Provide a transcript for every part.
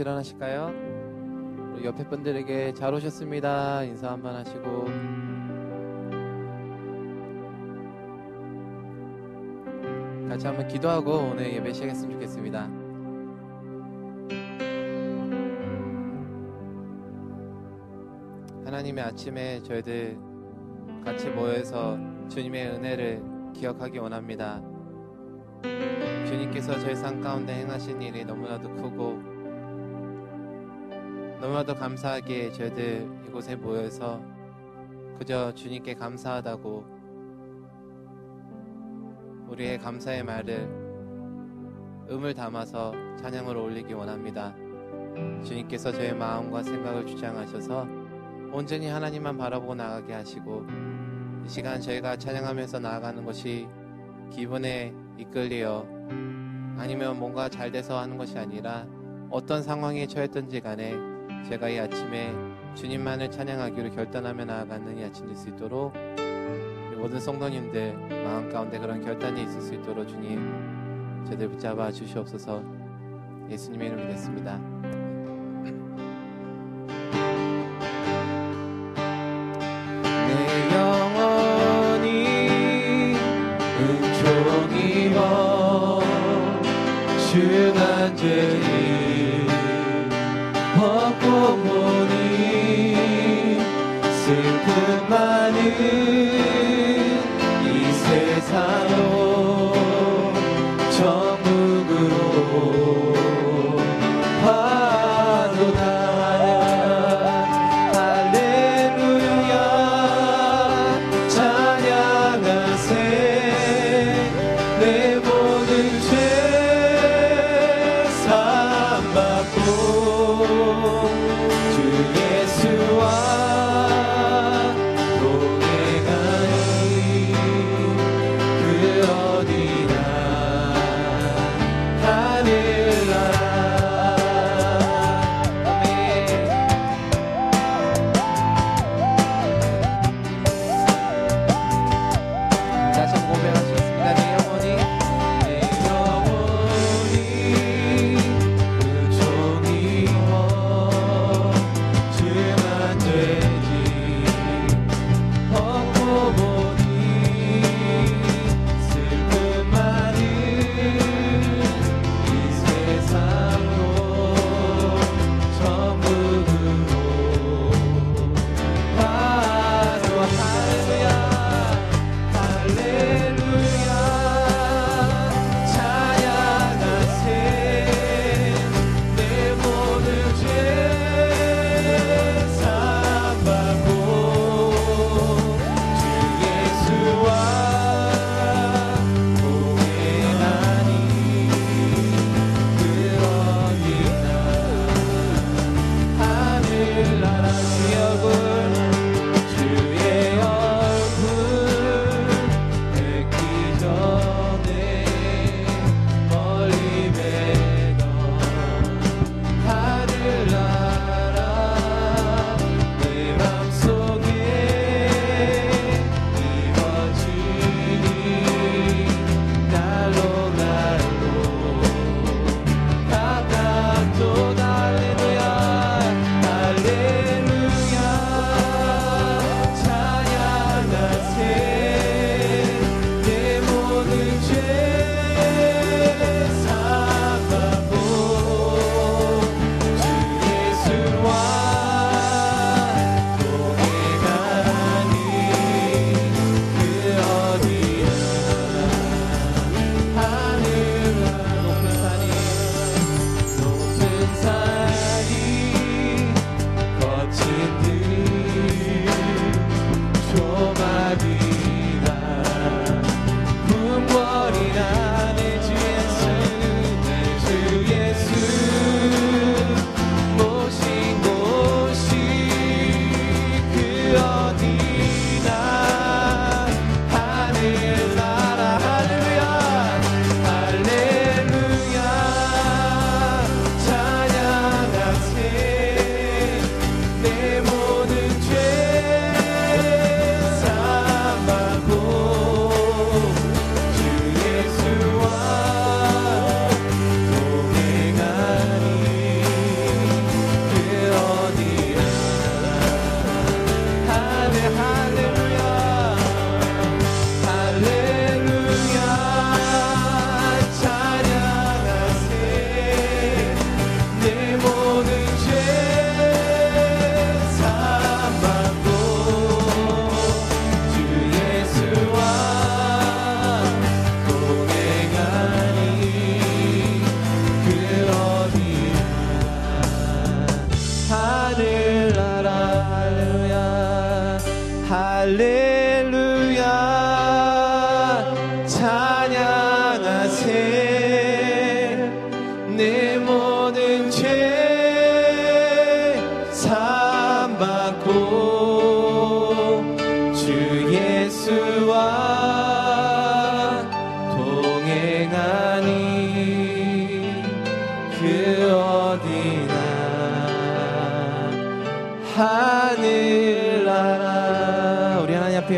앉아서 일어나실까요? 옆에 분들에게 잘 오셨습니다. 인사 한번 하시고. 같이 한번 기도하고 오늘 예배 시작했으면 좋겠습니다. 하나님의 아침에 저희들 같이 모여서 주님의 은혜를 기억하기 원합니다. 주님께서 저희 삶 가운데 행하신 일이 너무나도 크고 너무나도 감사하게 저희들 이곳에 모여서 그저 주님께 감사하다고 우리의 감사의 말을 음을 담아서 찬양을 올리기 원합니다. 주님께서 저의 마음과 생각을 주장하셔서 온전히 하나님만 바라보고 나가게 하시고 이 시간 저희가 찬양하면서 나아가는 것이 기분에 이끌리어 아니면 뭔가 잘 돼서 하는 것이 아니라 어떤 상황에 처했던지 간에 제가 이 아침에 주님만을 찬양하기로 결단하며 나아가는 이 아침 될수 있도록 모든 성도님들 마음 가운데 그런 결단이 있을 수 있도록 주님 저들 붙잡아 주시옵소서 예수님의 이름을 믿습니다. Lord.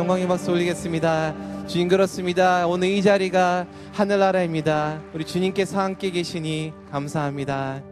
영광의 박수 올리겠습니다. 주님 그렇습니다. 오늘 이 자리가 하늘나라입니다. 우리 주님께서 함께 계시니 감사합니다.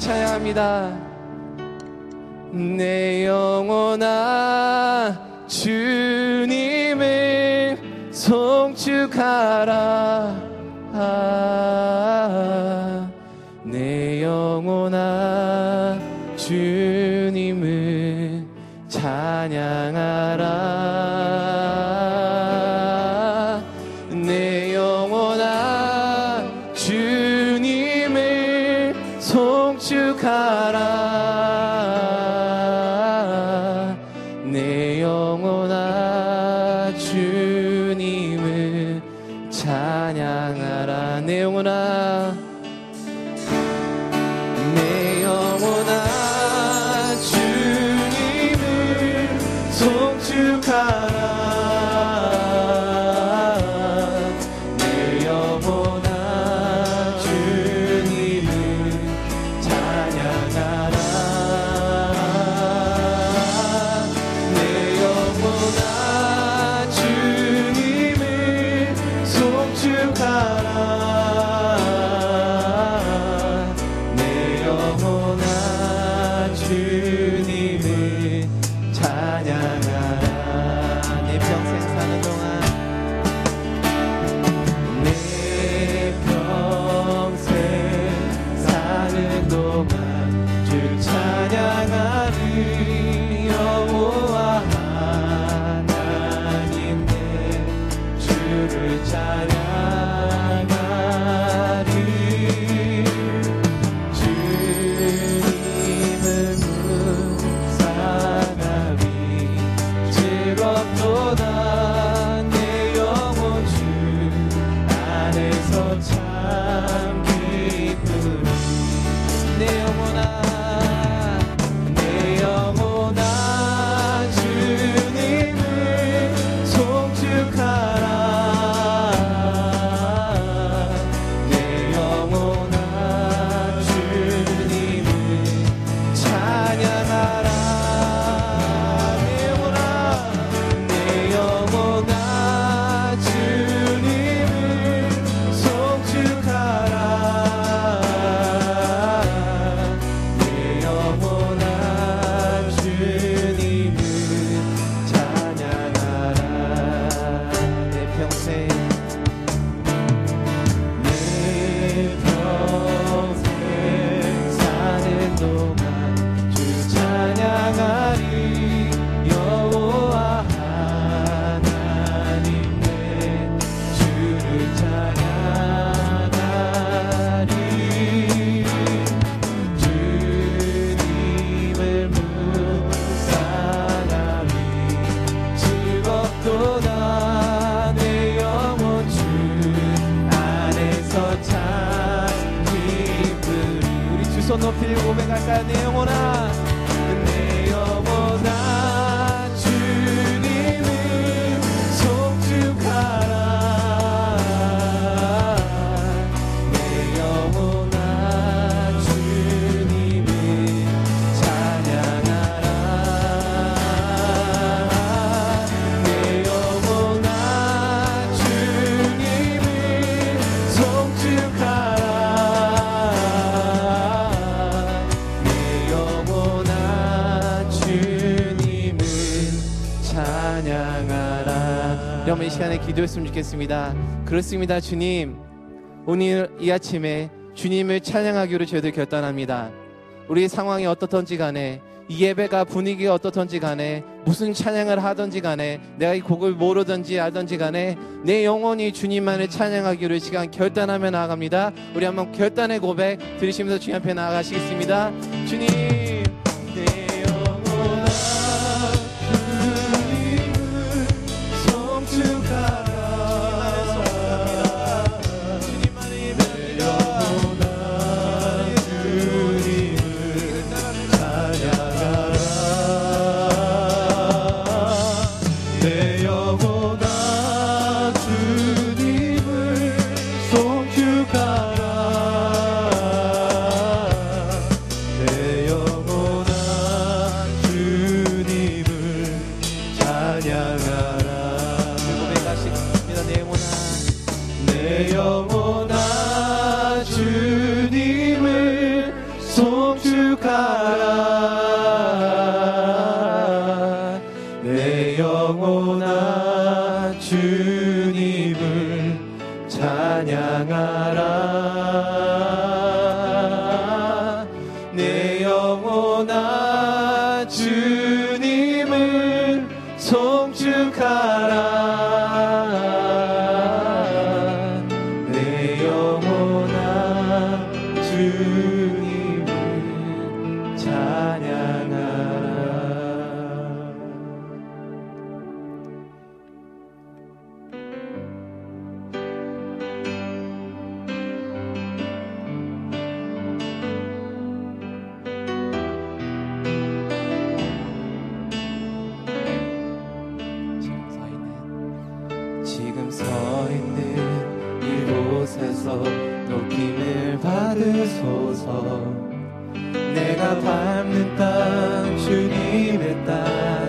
찬양합니다. 내 영혼아 주님을 송축하라 time. 되었으면 좋겠습니다. 그렇습니다, 주님. 오늘 이 아침에 주님을 찬양하기로 저희들 결단합니다. 우리 상황이 어떻든지 간에 이 예배가 분위기가 어떻든지 간에 무슨 찬양을 하든지 간에 내가 이 곡을 모르든지 알든지 간에 내 영혼이 주님만을 찬양하기로 시간 결단하며 나아갑니다. 우리 한번 결단의 고백 들으시면서 주님 앞에 나아가시겠습니다. 주님. 네. 앞에서 높임을 받으소서. 내가 밟는 땅 주님의 땅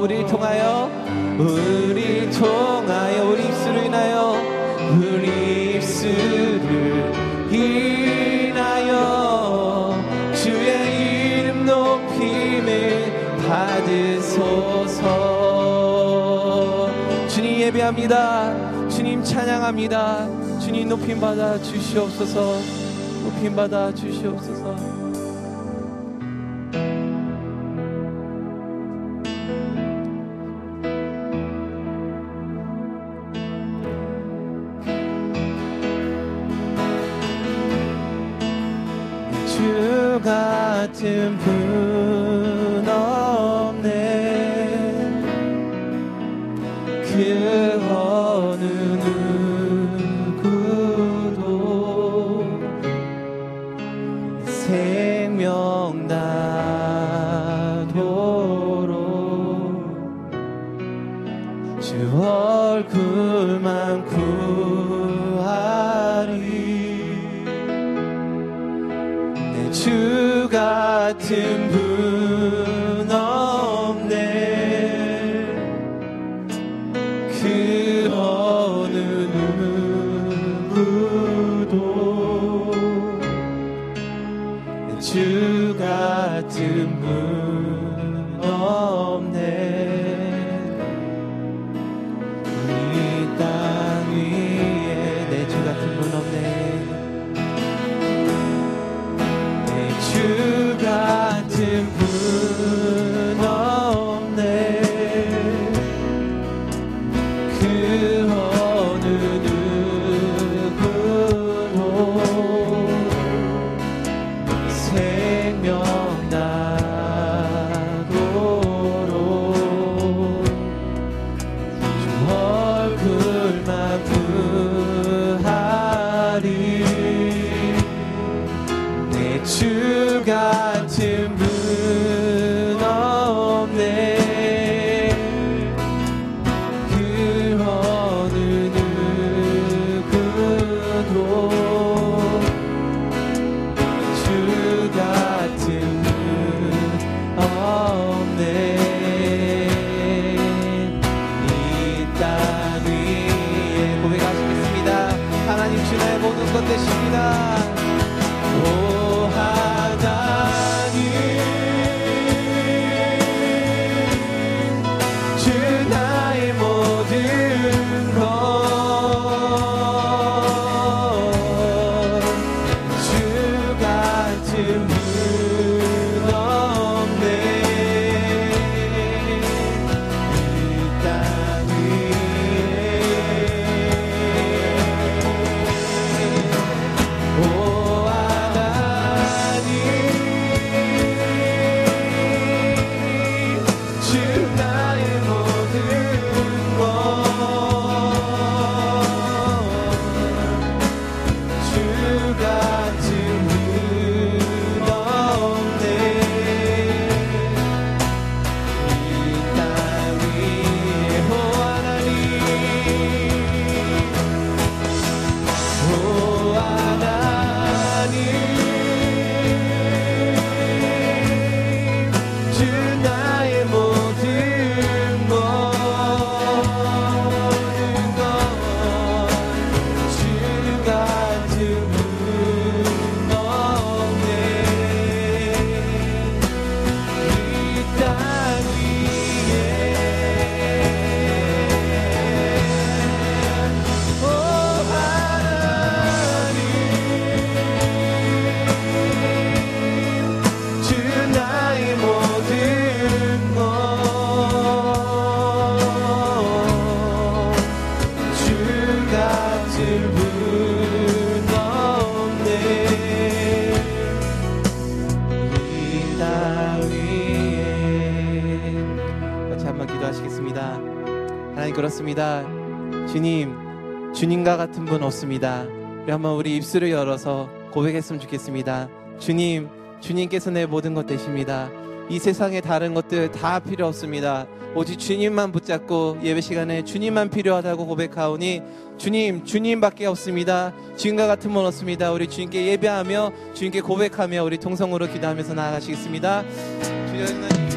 우리 통하여 우리 통하여 우리 입술을 인하여 우리 입술을 인하여 주의 이름 높임을 받으소서. 주님 예배합니다. 주님 찬양합니다. 주님 높임 받아 주시옵소서. 높임 받아 주시옵소서 같은 분 그렇습니다. 주님, 주님과 같은 분 없습니다. 우리 한번 우리 입술을 열어서 고백했으면 좋겠습니다. 주님, 주님께서 내 모든 것 되십니다. 이 세상의 다른 것들 다 필요 없습니다. 오직 주님만 붙잡고 예배 시간에 주님만 필요하다고 고백하오니 주님, 주님밖에 없습니다. 주님과 같은 분 없습니다. 우리 주님께 예배하며 주님께 고백하며 우리 통성으로 기도하면서 나아가시겠습니다. 주여